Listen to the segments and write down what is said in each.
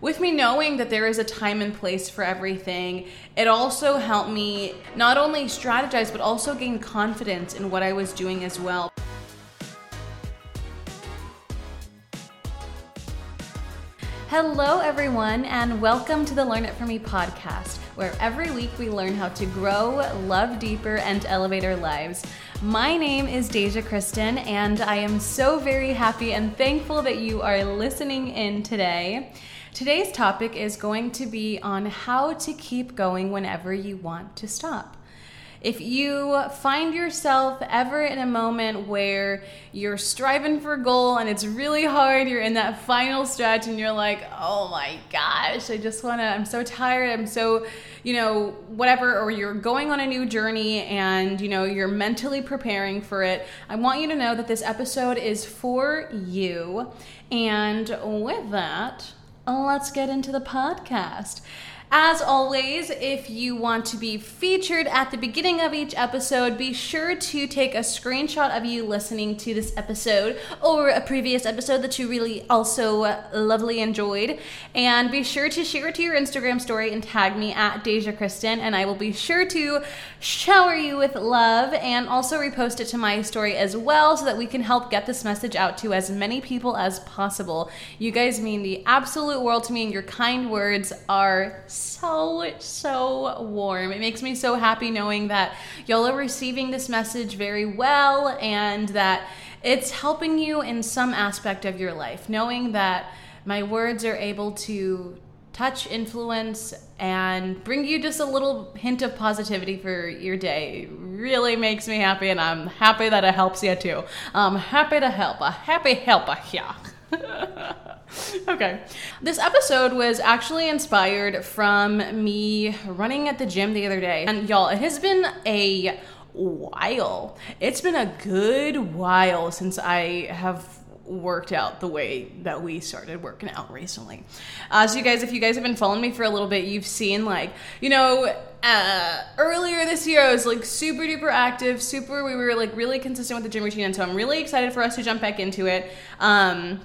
with me knowing that there is a time and place for everything, it also helped me not only strategize, but also gain confidence in what I was doing as well. Hello, everyone, and welcome to the Learn It For Me podcast, where every week we learn how to grow, love deeper, and elevate our lives. My name is Deja Criston, and I am so very happy and thankful that you are listening in today. Today's topic is going to be on how to keep going whenever you want to stop. If you find yourself ever in a moment where you're striving for a goal and it's really hard, you're in that final stretch and you're like, oh my gosh, I just wanna, I'm so tired, I'm so, you know, whatever, or you're going on a new journey and, you know, you're mentally preparing for it, I want you to know that this episode is for you. And with that, let's get into the podcast. As always, if you want to be featured at the beginning of each episode, be sure to take a screenshot of you listening to this episode or a previous episode that you really also uh, lovely enjoyed. And be sure to share it to your Instagram story and tag me at Deja Criston, and I will be sure to shower you with love and also repost it to my story as well so that we can help get this message out to as many people as possible. You guys mean the absolute world to me, and your kind words are so, so warm. It makes me so happy knowing that y'all are receiving this message very well and that it's helping you in some aspect of your life. Knowing that my words are able to touch, influence, and bring you just a little hint of positivity for your day really makes me happy, and I'm happy that it helps you too. I'm happy to help. A happy helper, yeah. okay. This episode was actually inspired from me running at the gym the other day. And y'all, it has been a while. It's been a good while since I have worked out the way that we started working out recently. Uh, so, you guys, if you guys have been following me for a little bit, you've seen like, you know, uh, earlier this year I was like super duper active, super, we were like really consistent with the gym routine. And so I'm really excited for us to jump back into it. Um,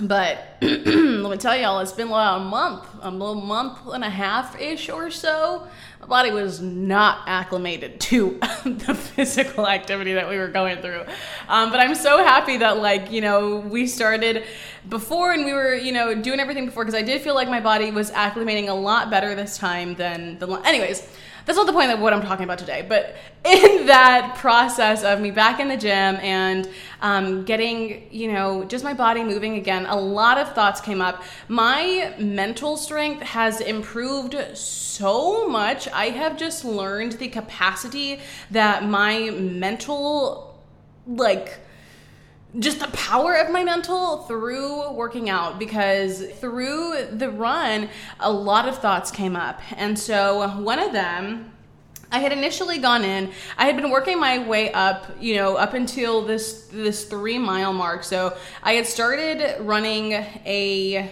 but let me tell y'all, it's been about a month, a little month and a half ish or so. My body was not acclimated to the physical activity that we were going through. Um, but I'm so happy that, like, you know, we started before and we were, you know, doing everything before because I did feel like my body was acclimating a lot better this time than the. Anyways, that's not the point of what I'm talking about today. But in that process of me back in the gym and um, getting, you know, just my body moving again, a lot of thoughts came up. My mental strength has improved so much. I have just learned the capacity that my mental, like, just the power of my mental through working out because through the run a lot of thoughts came up and so one of them I had initially gone in. I had been working my way up, you know, up until this this 3 mile mark. So, I had started running a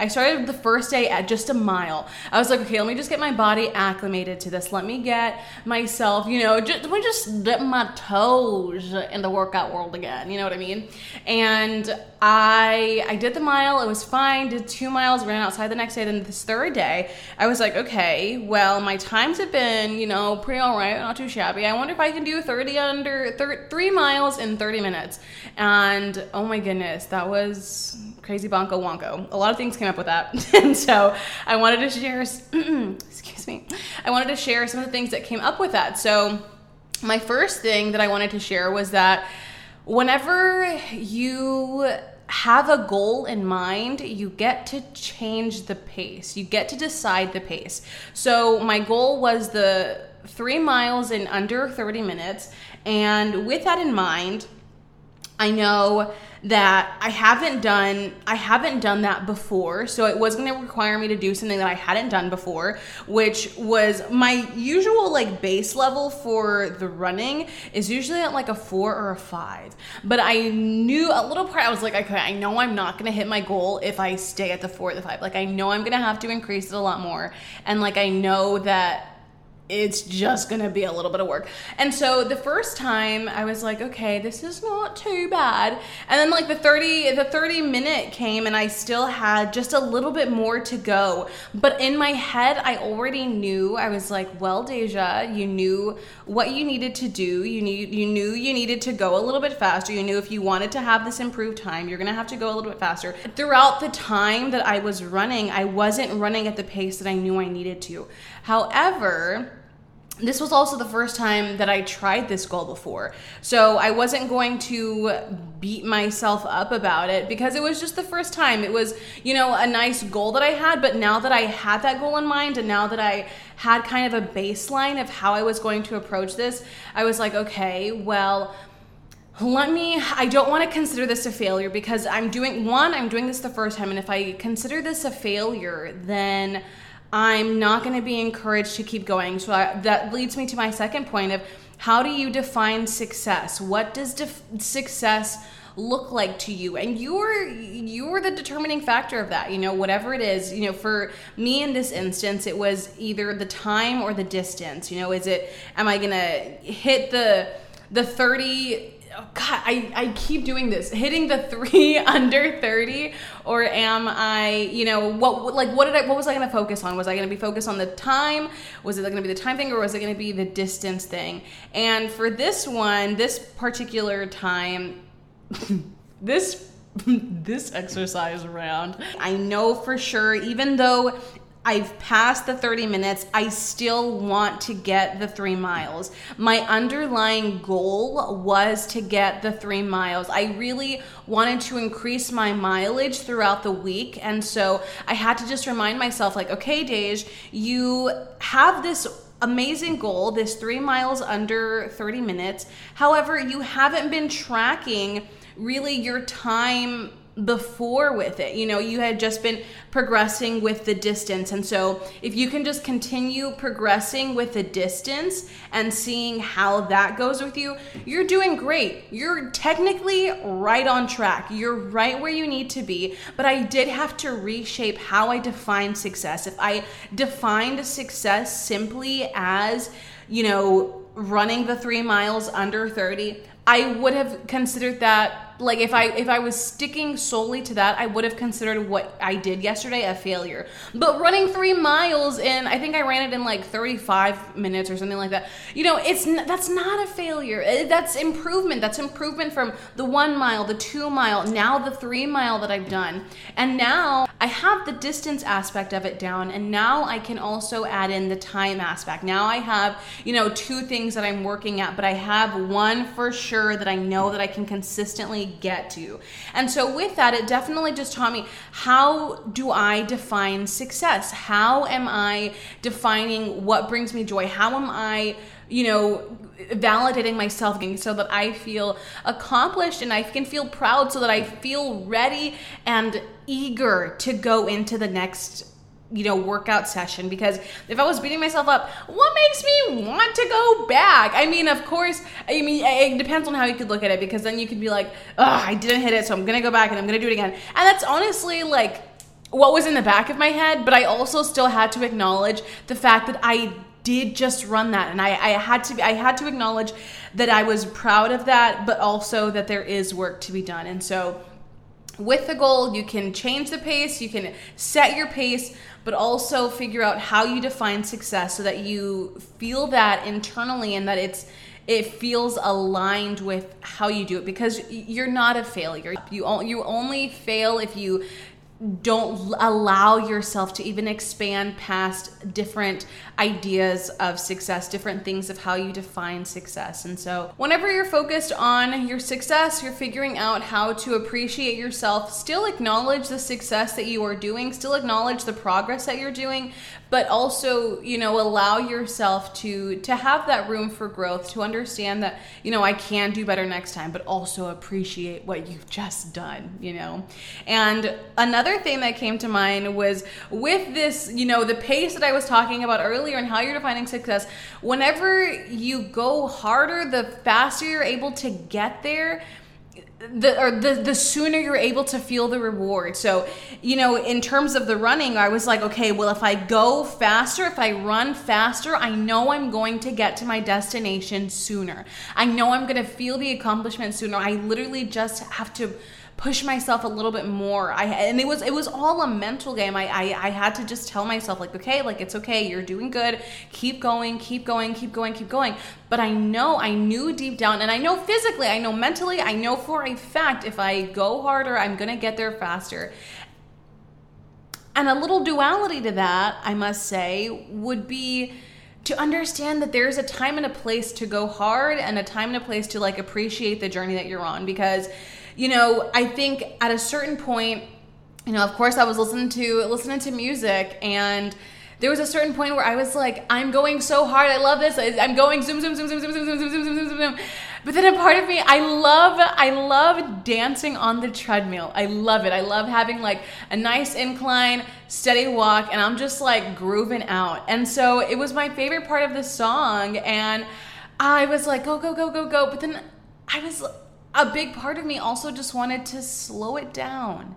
I started the first day at just a mile. I was like, okay, let me just get my body acclimated to this. Let me get myself, you know, just, let me just dip my toes in the workout world again. You know what I mean? And I I did the mile. It was fine. Did two miles. Ran outside the next day. Then this third day, I was like, okay, well, my times have been, you know, pretty all right, not too shabby. I wonder if I can do 30 under thir- three miles in 30 minutes. And oh my goodness, that was crazy bonko wonko. A lot of things came up with that. and so I wanted to share, excuse me, I wanted to share some of the things that came up with that. So my first thing that I wanted to share was that whenever you have a goal in mind, you get to change the pace. You get to decide the pace. So my goal was the three miles in under 30 minutes. And with that in mind, I know that I haven't done I haven't done that before. So it was going to require me to do something that I hadn't done before, which was my usual like base level for the running is usually at like a 4 or a 5. But I knew a little part I was like okay, I know I'm not going to hit my goal if I stay at the 4 or the 5. Like I know I'm going to have to increase it a lot more and like I know that it's just gonna be a little bit of work. And so the first time I was like, okay, this is not too bad. And then like the 30 the 30 minute came and I still had just a little bit more to go. But in my head, I already knew I was like, well, Deja, you knew what you needed to do. You knew you knew you needed to go a little bit faster. You knew if you wanted to have this improved time, you're gonna have to go a little bit faster. Throughout the time that I was running, I wasn't running at the pace that I knew I needed to. However, this was also the first time that I tried this goal before. So I wasn't going to beat myself up about it because it was just the first time. It was, you know, a nice goal that I had, but now that I had that goal in mind and now that I had kind of a baseline of how I was going to approach this, I was like, okay, well, let me i don't want to consider this a failure because i'm doing one i'm doing this the first time and if i consider this a failure then I'm not going to be encouraged to keep going. So I, that leads me to my second point of how do you define success? What does def- success look like to you? And you're you're the determining factor of that. You know, whatever it is. You know, for me in this instance, it was either the time or the distance. You know, is it am I going to hit the the 30 oh God, I, I keep doing this, hitting the three under 30, or am I, you know, what, like, what did I, what was I going to focus on? Was I going to be focused on the time? Was it going to be the time thing, or was it going to be the distance thing? And for this one, this particular time, this this exercise round. I know for sure, even though I've passed the 30 minutes. I still want to get the three miles. My underlying goal was to get the three miles. I really wanted to increase my mileage throughout the week. And so I had to just remind myself, like, okay, Dej, you have this amazing goal, this three miles under 30 minutes. However, you haven't been tracking really your time before with it. You know, you had just been progressing with the distance. And so, if you can just continue progressing with the distance and seeing how that goes with you, you're doing great. You're technically right on track. You're right where you need to be. But I did have to reshape how I define success. If I defined success simply as, you know, running the three miles under 30, I would have considered that like if I if I was sticking solely to that, I would have considered what I did yesterday a failure. But running three miles in, I think I ran it in like 35 minutes or something like that. You know, it's that's not a failure. Eh, that's improvement. That's improvement from the one mile, the two mile, now the three mile that I've done, and now I have the distance aspect of it down, and now I can also add in the time aspect. Now I have you know two things that I'm working at, but I have one for sure that I know that I can consistently get to. And so, with that, it definitely just taught me how do I define success? How am I defining what brings me joy? How am I, you know, validating myself so that I feel accomplished and I can feel proud so that I feel ready and eager to go into the next you know workout session because if i was beating myself up what makes me want to go back? I mean of course i mean it depends on how you could look at it because then you could be like oh i didn't hit it so i'm gonna go back and i'm gonna do it again. And that's honestly like what was in the back of my head but i also still had to acknowledge the fact that i did just run that and I, I had to i had to acknowledge that i was proud of that but also that there is work to be done. And so with the goal, you can change the pace, you can set your pace, but also figure out how you define success so that you feel that internally and that it's it feels aligned with how you do it because you're not a failure. You you only fail if you don't allow yourself to even expand past different ideas of success, different things of how you define success. And so, whenever you're focused on your success, you're figuring out how to appreciate yourself, still acknowledge the success that you are doing, still acknowledge the progress that you're doing, but also, you know, allow yourself to to have that room for growth, to understand that, you know, I can do better next time, but also appreciate what you've just done, you know. And another thing that came to mind was with this, you know, the pace that I was talking about earlier and how you're defining success, whenever you go harder, the faster you're able to get there the or the the sooner you're able to feel the reward. So, you know, in terms of the running, I was like, okay, well if I go faster, if I run faster, I know I'm going to get to my destination sooner. I know I'm going to feel the accomplishment sooner. I literally just have to push myself a little bit more. I and it was it was all a mental game. I, I I had to just tell myself like, okay, like it's okay, you're doing good. Keep going, keep going, keep going, keep going. But I know, I knew deep down, and I know physically, I know mentally, I know for a fact if I go harder, I'm gonna get there faster. And a little duality to that, I must say, would be to understand that there's a time and a place to go hard and a time and a place to like appreciate the journey that you're on because you know, I think at a certain point, you know, of course I was listening to listening to music and there was a certain point where I was like, I'm going so hard. I love this. I'm going zoom, zoom, zoom, zoom, zoom, zoom, zoom, zoom, zoom, zoom, zoom, zoom. But then a part of me, I love, I love dancing on the treadmill. I love it. I love having like a nice incline, steady walk, and I'm just like grooving out. And so it was my favorite part of the song. And I was like, go, go, go, go, go. But then I was a big part of me also just wanted to slow it down.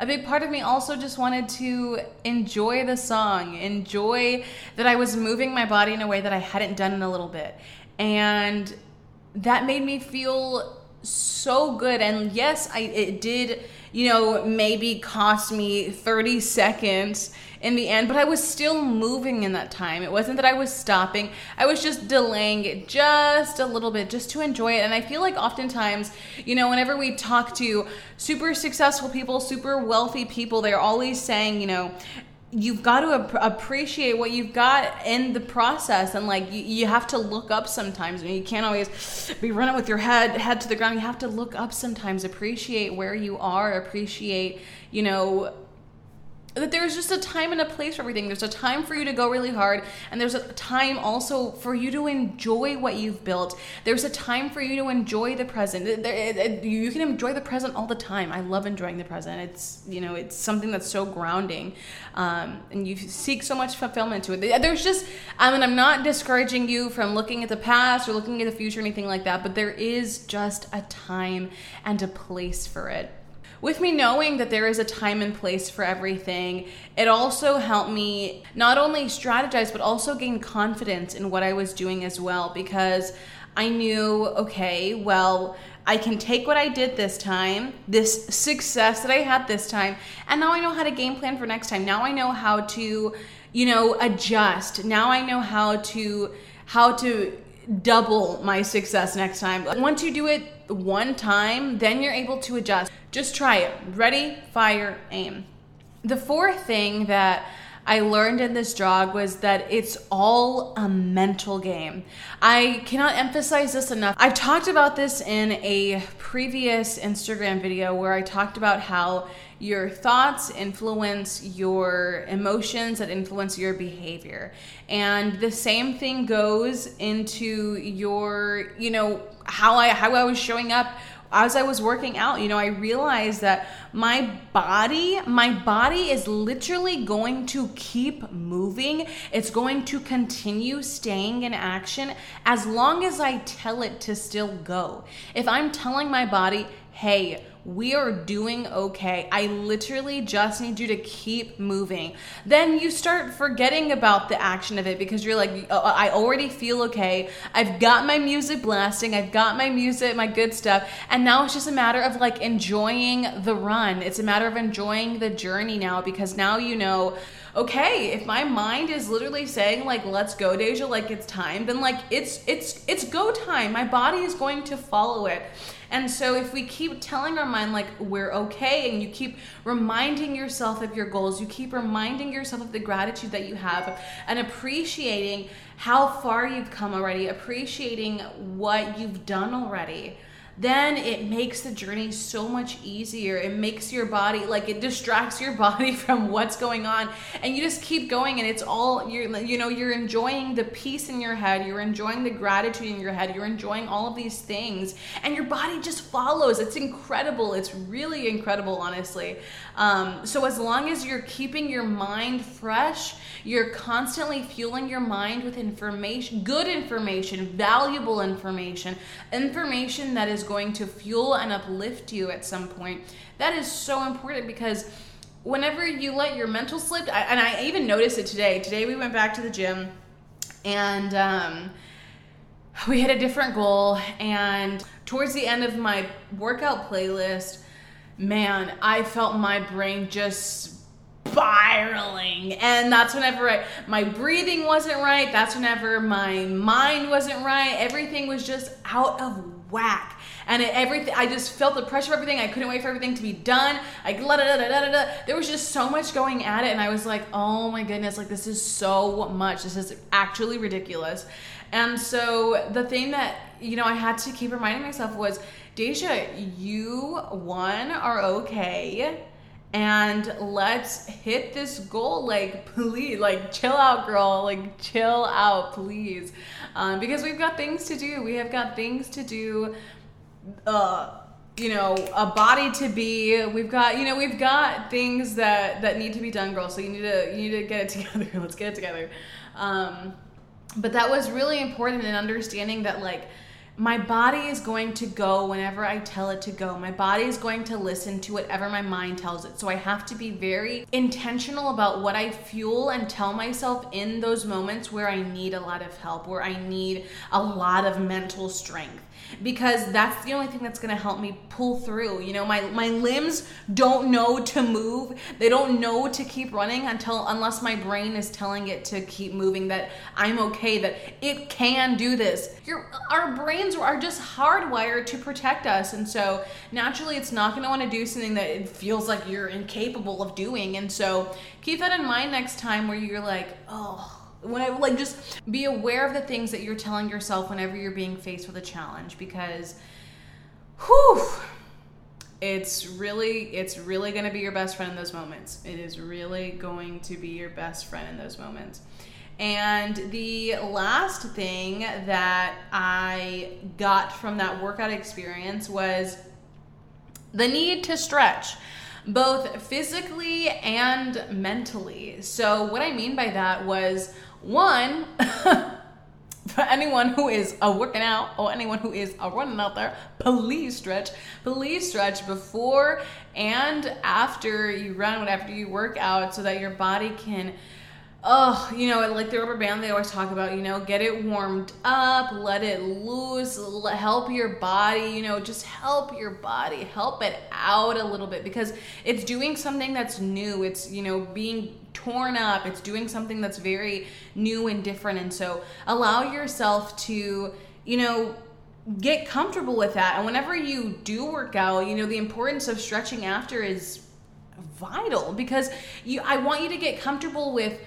A big part of me also just wanted to enjoy the song, enjoy that I was moving my body in a way that I hadn't done in a little bit. And that made me feel so good. And yes, I it did, you know, maybe cost me 30 seconds in the end, but I was still moving in that time. It wasn't that I was stopping, I was just delaying it just a little bit just to enjoy it. And I feel like oftentimes, you know, whenever we talk to super successful people, super wealthy people, they're always saying, you know, you've got to ap- appreciate what you've got in the process and like you, you have to look up sometimes. I mean, you can't always be running with your head head to the ground. You have to look up sometimes appreciate where you are appreciate you know that there's just a time and a place for everything. There's a time for you to go really hard, and there's a time also for you to enjoy what you've built. There's a time for you to enjoy the present. You can enjoy the present all the time. I love enjoying the present. It's you know it's something that's so grounding, um, and you seek so much fulfillment to it. There's just I mean I'm not discouraging you from looking at the past or looking at the future or anything like that, but there is just a time and a place for it with me knowing that there is a time and place for everything, it also helped me not only strategize, but also gain confidence in what I was doing as well because I knew, okay, well, I can take what I did this time, this success that I had this time, and now I know how to game plan for next time. Now I know how to, you know, adjust. Now I know how to how to double my success next time. Once you do it one time, then you're able to adjust. Just try it. Ready, fire, aim. The fourth thing that I learned in this jog was that it's all a mental game. I cannot emphasize this enough. I've talked about this in a previous Instagram video where I talked about how your thoughts influence your emotions that influence your behavior. And the same thing goes into your, you know, how I how I was showing up as I was working out, you know, I realized that my body, my body is literally going to keep moving. It's going to continue staying in action as long as I tell it to still go. If I'm telling my body, hey, we are doing okay. I literally just need you to keep moving. Then you start forgetting about the action of it because you're like, oh, I already feel okay. I've got my music blasting. I've got my music, my good stuff. And now it's just a matter of like enjoying the run. It's a matter of enjoying the journey now because now you know okay, if my mind is literally saying like let's go Deja, like it's time, then like it's it's it's go time. My body is going to follow it. And so if we keep telling our mind like we're okay and you keep reminding yourself of your goals, you keep reminding yourself of the gratitude that you have and appreciating how far you've come already, appreciating what you've done already then it makes the journey so much easier. It makes your body like it distracts your body from what's going on and you just keep going and it's all you're you know you're enjoying the peace in your head, you're enjoying the gratitude in your head, you're enjoying all of these things and your body just follows. It's incredible. It's really incredible honestly. Um, so as long as you're keeping your mind fresh, you're constantly fueling your mind with information, good information, valuable information, information that is is going to fuel and uplift you at some point. That is so important because whenever you let your mental slip, and I even noticed it today. Today we went back to the gym and um, we had a different goal. And towards the end of my workout playlist, man, I felt my brain just spiraling and that's whenever I, my breathing wasn't right that's whenever my mind wasn't right everything was just out of whack. And it, everything i just felt the pressure of everything. I couldn't wait for everything to be done. Like la da da da da da there was just so much going at it and i was like oh my goodness like this is so much. This is actually ridiculous. And so the thing that you know i had to keep reminding myself was deja you one are okay and let's hit this goal like please like chill out girl like chill out please. Um, because we've got things to do. We have got things to do uh you know a body to be. We've got you know we've got things that that need to be done girl so you need to you need to get it together. Let's get it together. Um but that was really important in understanding that like my body is going to go whenever I tell it to go. My body is going to listen to whatever my mind tells it. So I have to be very intentional about what I fuel and tell myself in those moments where I need a lot of help, where I need a lot of mental strength because that's the only thing that's going to help me pull through. You know, my my limbs don't know to move. They don't know to keep running until unless my brain is telling it to keep moving that I'm okay that it can do this. Your our brains are just hardwired to protect us and so naturally it's not going to want to do something that it feels like you're incapable of doing. And so keep that in mind next time where you're like, "Oh, when I like just be aware of the things that you're telling yourself whenever you're being faced with a challenge because whew it's really it's really going to be your best friend in those moments. It is really going to be your best friend in those moments. And the last thing that I got from that workout experience was the need to stretch both physically and mentally. So, what I mean by that was one, for anyone who is a working out or anyone who is a running out there, please stretch. Please stretch before and after you run, after you work out, so that your body can oh, you know, like the rubber band they always talk about, you know, get it warmed up, let it loose, help your body, you know, just help your body, help it out a little bit because it's doing something that's new. It's, you know, being torn up, it's doing something that's very new and different. And so allow yourself to, you know, get comfortable with that. And whenever you do work out, you know, the importance of stretching after is vital because you I want you to get comfortable with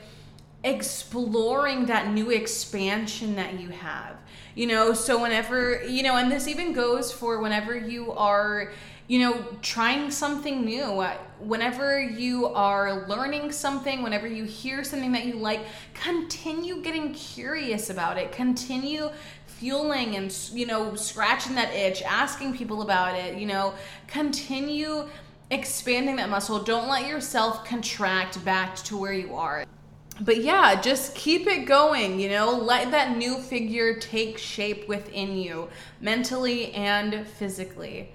exploring that new expansion that you have. You know, so whenever, you know, and this even goes for whenever you are, you know, trying something new, uh, whenever you are learning something, whenever you hear something that you like, continue getting curious about it. Continue fueling and, you know, scratching that itch, asking people about it, you know, continue expanding that muscle. Don't let yourself contract back to where you are but yeah, just keep it going, you know, let that new figure take shape within you, mentally and physically.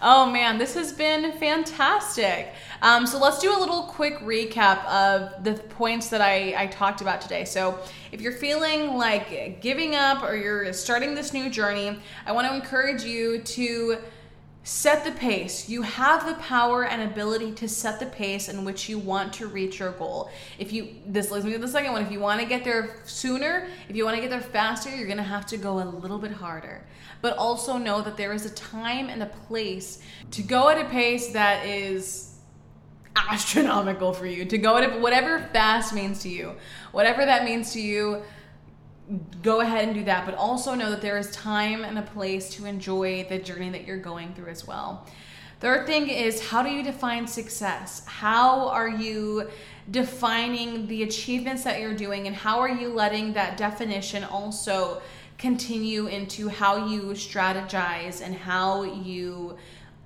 Oh man, this has been fantastic. Um, so let's do a little quick recap of the points that I, I talked about today. So if you're feeling like giving up or you're starting this new journey, I want to encourage you to Set the pace. You have the power and ability to set the pace in which you want to reach your goal. If you, this leads me to the second one. If you want to get there sooner, if you want to get there faster, you're going to have to go a little bit harder. But also know that there is a time and a place to go at a pace that is astronomical for you, to go at whatever fast means to you. Whatever that means to you, go ahead and do that, but also know that there is time and a place to enjoy the journey that you're going through as well. Third thing is how do you define success? How are you defining the achievements that you're doing, and how are you letting that definition also continue into how you strategize and how you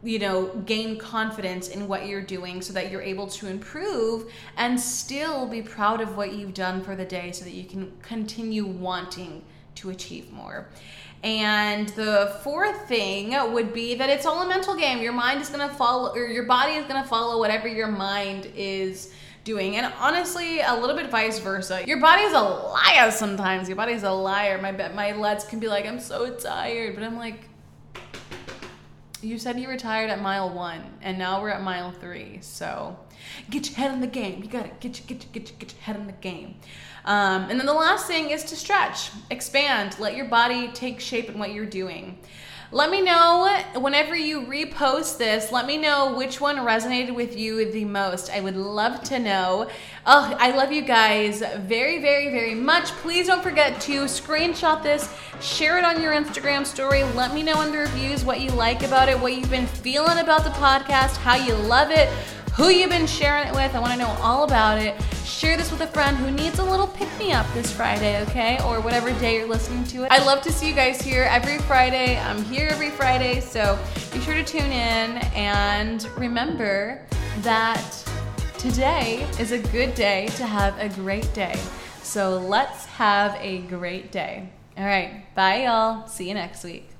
you know, gain confidence in what you're doing so that you're able to improve and still be proud of what you've done for the day so that you can continue wanting to achieve more. And the fourth thing would be that it's all a mental game. Your mind is going to follow, or your body is going to follow whatever your mind is doing. And honestly, a little bit vice versa. Your body's a liar sometimes. Your body's a liar. My my legs can be like, I'm so tired, but I'm like, you said you retired at mile one, and now we're at mile three. So get your head in the game. You gotta get your get your get your get your head in the game. Um, and then the last thing is to stretch, expand, let your body take shape in what you're doing. Let me know whenever you repost this, let me know which one resonated with you the most. I would love to know. Oh, I love you guys very, very, very much. Please don't forget to screenshot this, share it on your Instagram story. Let me know in the reviews what you like about it, what you've been feeling about the podcast, how you love it who you've been sharing it with. I want to know all about it. Share this with a friend who needs a little pick me up this Friday, okay? Or whatever day you're listening to it. I love to see you guys here every Friday. I'm here every Friday, so be sure to tune in and remember that today is a good day to have a great day. So let's have a great day. All right, bye, y'all. See you next week.